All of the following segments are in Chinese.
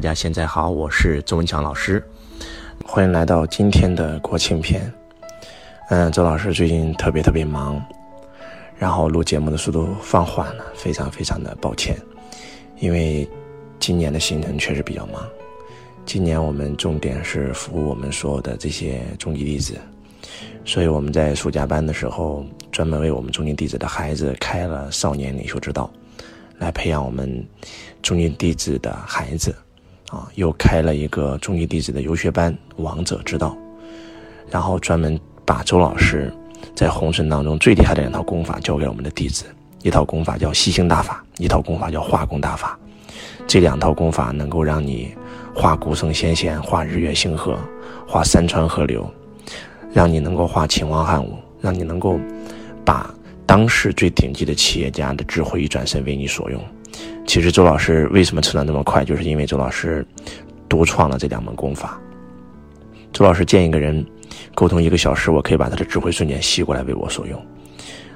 大家现在好，我是周文强老师，欢迎来到今天的国庆篇。嗯，周老师最近特别特别忙，然后录节目的速度放缓了，非常非常的抱歉，因为今年的行程确实比较忙。今年我们重点是服务我们所有的这些中级弟子，所以我们在暑假班的时候，专门为我们中级弟子的孩子开了少年领袖之道，来培养我们中级弟子的孩子。啊，又开了一个中级弟子的游学班“王者之道”，然后专门把周老师在红尘当中最厉害的两套功法教给我们的弟子，一套功法叫吸星大法，一套功法叫化功大法。这两套功法能够让你化古圣先贤，化日月星河，化山川河流，让你能够化秦王汉武，让你能够把当时最顶级的企业家的智慧一转身为你所用。其实周老师为什么成长那么快，就是因为周老师独创了这两门功法。周老师见一个人沟通一个小时，我可以把他的智慧瞬间吸过来为我所用。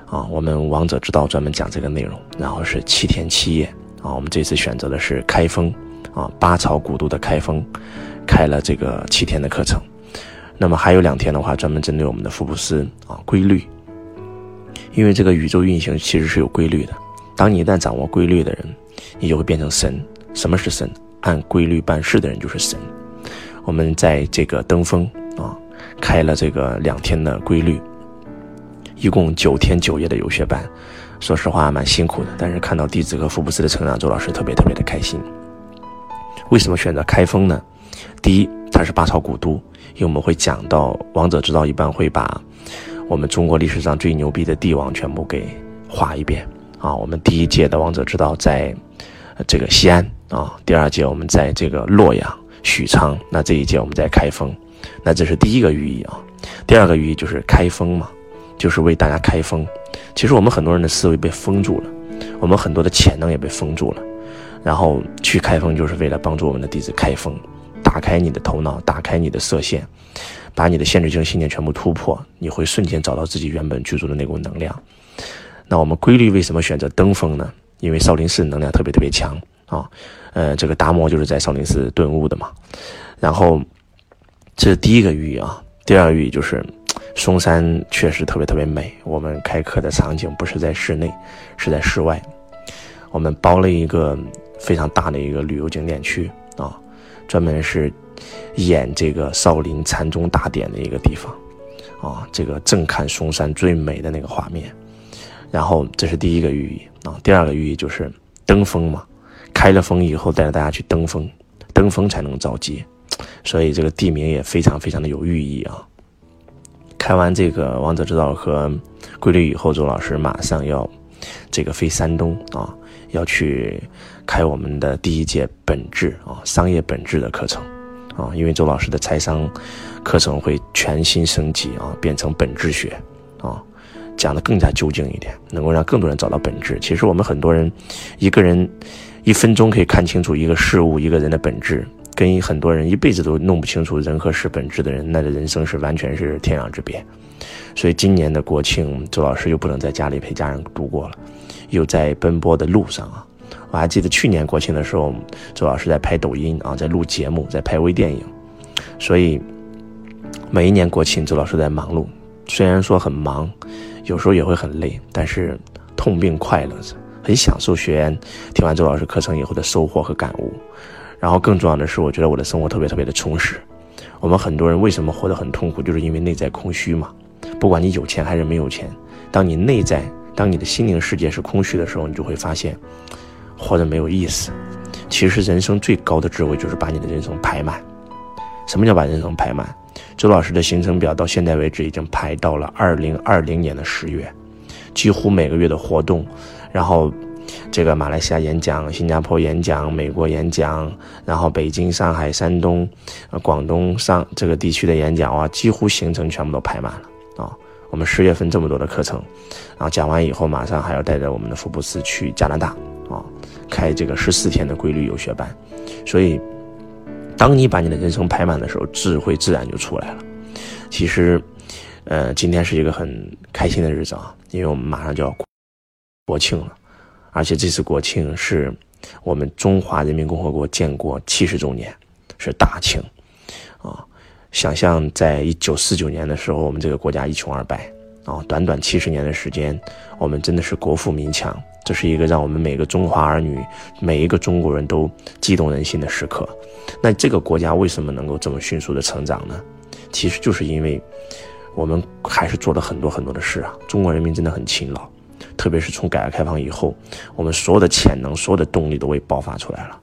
啊，我们王者之道专门讲这个内容，然后是七天七夜啊，我们这次选择的是开封啊，八朝古都的开封，开了这个七天的课程。那么还有两天的话，专门针对我们的福布斯啊规律，因为这个宇宙运行其实是有规律的。当你一旦掌握规律的人，你就会变成神。什么是神？按规律办事的人就是神。我们在这个登峰啊，开了这个两天的规律，一共九天九夜的游学班。说实话，蛮辛苦的。但是看到弟子和福布斯的成长，周老师特别特别的开心。为什么选择开封呢？第一，它是八朝古都，因为我们会讲到王者之道，一般会把我们中国历史上最牛逼的帝王全部给画一遍。啊，我们第一届的王者之道在，这个西安啊，第二届我们在这个洛阳、许昌，那这一届我们在开封，那这是第一个寓意啊。第二个寓意就是开封嘛，就是为大家开封。其实我们很多人的思维被封住了，我们很多的潜能也被封住了，然后去开封就是为了帮助我们的弟子开封，打开你的头脑，打开你的射线，把你的限制性信念全部突破，你会瞬间找到自己原本居住的那股能量。那我们规律为什么选择登峰呢？因为少林寺能量特别特别强啊，呃，这个达摩就是在少林寺顿悟的嘛。然后，这是第一个寓意啊。第二个寓意就是嵩山确实特别特别美。我们开课的场景不是在室内，是在室外。我们包了一个非常大的一个旅游景点区啊，专门是演这个少林禅宗大典的一个地方啊，这个正看嵩山最美的那个画面。然后这是第一个寓意啊，第二个寓意就是登峰嘛，开了峰以后带着大家去登峰，登峰才能造极，所以这个地名也非常非常的有寓意啊。开完这个王者之道和规律以后，周老师马上要这个飞山东啊，要去开我们的第一届本质啊商业本质的课程啊，因为周老师的财商课程会全新升级啊，变成本质学。讲的更加究竟一点，能够让更多人找到本质。其实我们很多人，一个人一分钟可以看清楚一个事物、一个人的本质，跟很多人一辈子都弄不清楚人和事本质的人，那的人生是完全是天壤之别。所以今年的国庆，周老师又不能在家里陪家人度过了，又在奔波的路上啊。我还记得去年国庆的时候，周老师在拍抖音啊，在录节目，在拍微电影。所以每一年国庆，周老师在忙碌，虽然说很忙。有时候也会很累，但是痛并快乐着，很享受学员听完周老师课程以后的收获和感悟。然后更重要的是，我觉得我的生活特别特别的充实。我们很多人为什么活得很痛苦，就是因为内在空虚嘛。不管你有钱还是没有钱，当你内在，当你的心灵世界是空虚的时候，你就会发现活着没有意思。其实人生最高的智慧就是把你的人生排满。什么叫把人生排满？周老师的行程表到现在为止已经排到了二零二零年的十月，几乎每个月的活动，然后这个马来西亚演讲、新加坡演讲、美国演讲，然后北京、上海、山东、广东上这个地区的演讲啊，几乎行程全部都排满了啊。我们十月份这么多的课程，然后讲完以后，马上还要带着我们的福布斯去加拿大啊，开这个十四天的规律游学班，所以。当你把你的人生排满的时候，智慧自然就出来了。其实，呃，今天是一个很开心的日子啊，因为我们马上就要国庆了，而且这次国庆是我们中华人民共和国建国七十周年，是大庆，啊，想象在一九四九年的时候，我们这个国家一穷二白，啊，短短七十年的时间，我们真的是国富民强，这是一个让我们每个中华儿女、每一个中国人都激动人心的时刻。那这个国家为什么能够这么迅速的成长呢？其实就是因为，我们还是做了很多很多的事啊，中国人民真的很勤劳。特别是从改革开放以后，我们所有的潜能、所有的动力都被爆发出来了。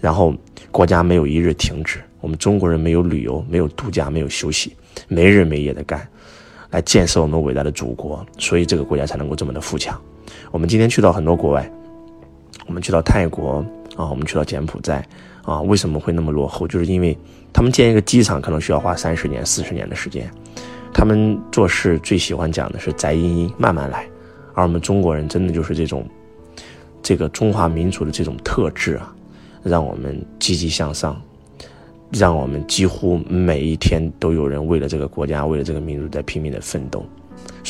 然后国家没有一日停止，我们中国人没有旅游、没有度假、没有休息，没日没夜的干，来建设我们伟大的祖国。所以这个国家才能够这么的富强。我们今天去到很多国外，我们去到泰国啊，我们去到柬埔寨啊，为什么会那么落后？就是因为他们建一个机场可能需要花三十年、四十年的时间。他们做事最喜欢讲的是宅阴阴，慢慢来。而我们中国人真的就是这种，这个中华民族的这种特质啊，让我们积极向上，让我们几乎每一天都有人为了这个国家，为了这个民族在拼命的奋斗，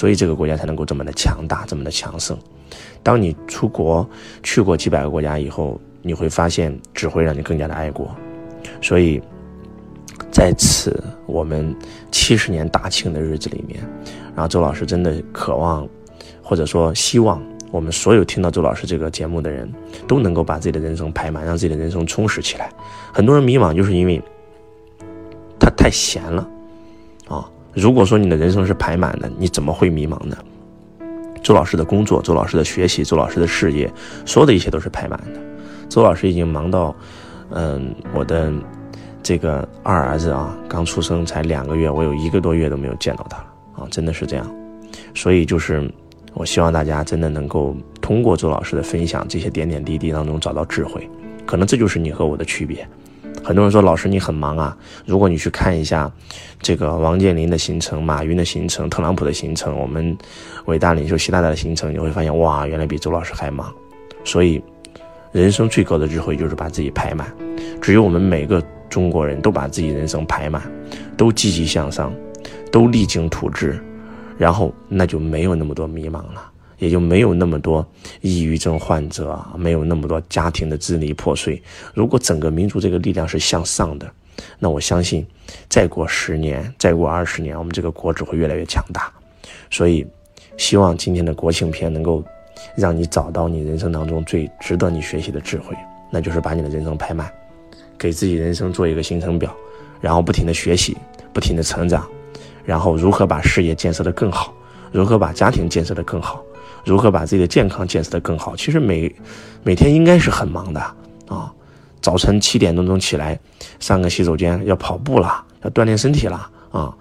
所以这个国家才能够这么的强大，这么的强盛。当你出国去过几百个国家以后，你会发现只会让你更加的爱国。所以，在此我们七十年大庆的日子里面，然后周老师真的渴望。或者说，希望我们所有听到周老师这个节目的人，都能够把自己的人生排满，让自己的人生充实起来。很多人迷茫，就是因为他太闲了啊。如果说你的人生是排满的，你怎么会迷茫呢？周老师的工作、周老师的学习、周老师的事业，所有的一切都是排满的。周老师已经忙到，嗯，我的这个二儿子啊，刚出生才两个月，我有一个多月都没有见到他了啊，真的是这样。所以就是。我希望大家真的能够通过周老师的分享，这些点点滴滴当中找到智慧，可能这就是你和我的区别。很多人说老师你很忙啊，如果你去看一下这个王健林的行程、马云的行程、特朗普的行程、我们伟大领袖习大大的行程，你会发现哇，原来比周老师还忙。所以，人生最高的智慧就是把自己排满。只有我们每个中国人都把自己人生排满，都积极向上，都励精图治。然后那就没有那么多迷茫了，也就没有那么多抑郁症患者，没有那么多家庭的支离破碎。如果整个民族这个力量是向上的，那我相信，再过十年，再过二十年，我们这个国只会越来越强大。所以，希望今天的国庆片能够让你找到你人生当中最值得你学习的智慧，那就是把你的人生排满，给自己人生做一个行程表，然后不停的学习，不停的成长。然后如何把事业建设得更好，如何把家庭建设得更好，如何把自己的健康建设得更好？其实每每天应该是很忙的啊！早晨七点多钟起来，上个洗手间要跑步了，要锻炼身体了啊！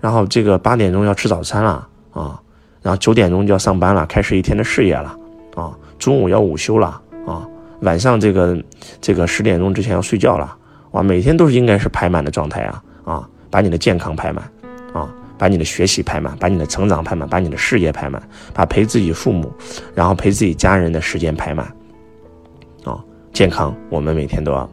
然后这个八点钟要吃早餐了啊！然后九点钟就要上班了，开始一天的事业了啊！中午要午休了啊！晚上这个这个十点钟之前要睡觉了哇！每天都是应该是排满的状态啊啊！把你的健康排满。把你的学习排满，把你的成长排满，把你的事业排满，把陪自己父母，然后陪自己家人的时间排满。啊，健康，我们每天都要，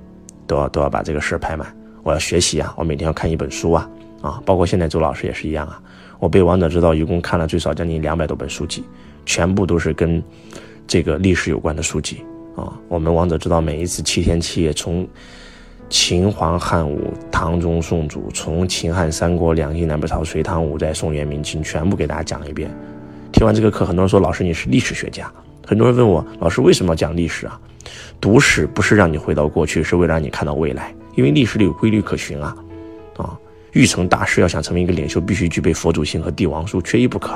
都要都要把这个事排满。我要学习啊，我每天要看一本书啊，啊，包括现在周老师也是一样啊。我背《王者之道》一共看了最少将近两百多本书籍，全部都是跟这个历史有关的书籍啊。我们《王者之道》每一次七天七夜从。秦皇汉武、唐宗宋祖，从秦汉三国、两晋南北朝、隋唐五代、宋元明清，全部给大家讲一遍。听完这个课，很多人说：“老师，你是历史学家。”很多人问我：“老师，为什么要讲历史啊？”读史不是让你回到过去，是为了让你看到未来。因为历史里有规律可循啊！啊，欲成大事，要想成为一个领袖，必须具备佛祖心和帝王术，缺一不可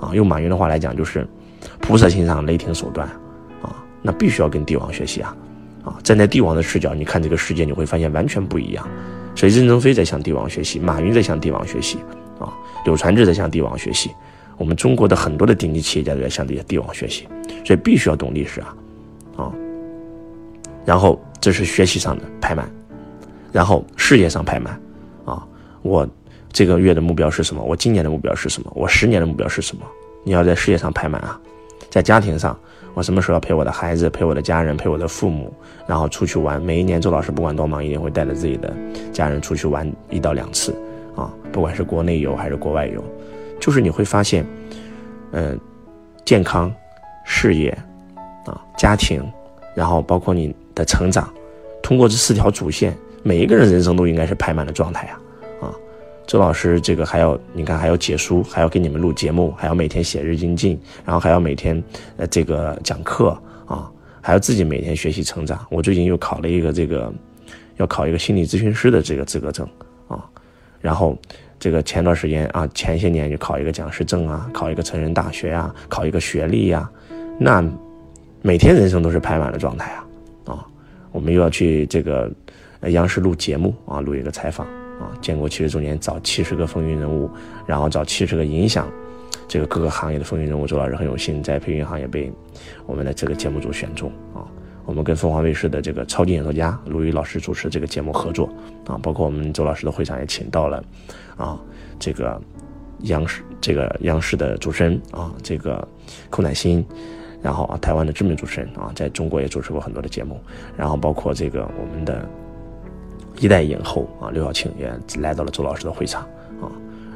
啊！用马云的话来讲，就是菩萨心上，雷霆手段啊！那必须要跟帝王学习啊！啊，站在帝王的视角，你看这个世界，你会发现完全不一样。所以任正非在向帝王学习，马云在向帝王学习，啊，柳传志在向帝王学习，我们中国的很多的顶级企业家都在向这些帝王学习。所以必须要懂历史啊，啊。然后这是学习上的排满，然后事业上排满，啊，我这个月的目标是什么？我今年的目标是什么？我十年的目标是什么？你要在事业上排满啊，在家庭上。我什么时候要陪我的孩子，陪我的家人，陪我的父母，然后出去玩？每一年周老师不管多忙，一定会带着自己的家人出去玩一到两次，啊，不管是国内游还是国外游，就是你会发现，嗯，健康、事业，啊，家庭，然后包括你的成长，通过这四条主线，每一个人人生都应该是排满的状态啊！周老师这个还要你看还要解书，还要给你们录节目，还要每天写日精进，然后还要每天呃这个讲课啊，还要自己每天学习成长。我最近又考了一个这个，要考一个心理咨询师的这个资格证啊，然后这个前段时间啊，前些年就考一个讲师证啊，考一个成人大学呀，考一个学历呀，那。每天人生都是排满的状态啊，啊，我们又要去这个央视录节目啊，录一个采访啊，建国七十周年找七十个风云人物，然后找七十个影响这个各个行业的风云人物。周老师很有幸在培训行业被我们的这个节目组选中啊，我们跟凤凰卫视的这个超级演说家陆羽老师主持这个节目合作啊，包括我们周老师的会场也请到了啊，这个央视这个央视的主持人啊，这个寇乃馨。然后啊，台湾的知名主持人啊，在中国也主持过很多的节目，然后包括这个我们的一代影后啊，刘晓庆也来到了周老师的会场啊，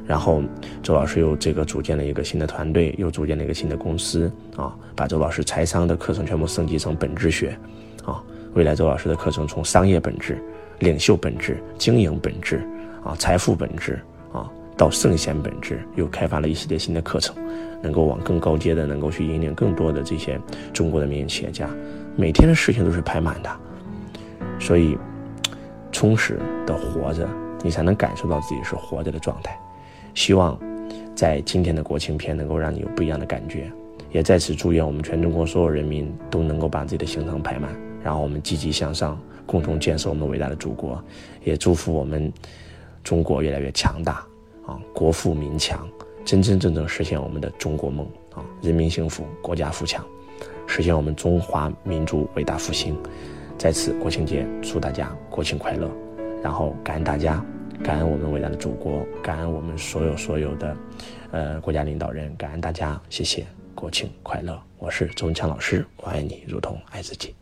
然后周老师又这个组建了一个新的团队，又组建了一个新的公司啊，把周老师财商的课程全部升级成本质学啊，未来周老师的课程从商业本质、领袖本质、经营本质啊、财富本质啊。到圣贤本质，又开发了一系列新的课程，能够往更高阶的，能够去引领更多的这些中国的民营企业家。每天的事情都是排满的，所以充实的活着，你才能感受到自己是活着的状态。希望在今天的国庆片能够让你有不一样的感觉，也在此祝愿我们全中国所有人民都能够把自己的行程排满，然后我们积极向上，共同建设我们伟大的祖国。也祝福我们中国越来越强大。啊，国富民强，真真正正实现我们的中国梦啊！人民幸福，国家富强，实现我们中华民族伟大复兴。在此国庆节，祝大家国庆快乐！然后感恩大家，感恩我们伟大的祖国，感恩我们所有所有的，呃，国家领导人，感恩大家，谢谢，国庆快乐！我是周文强老师，我爱你如同爱自己。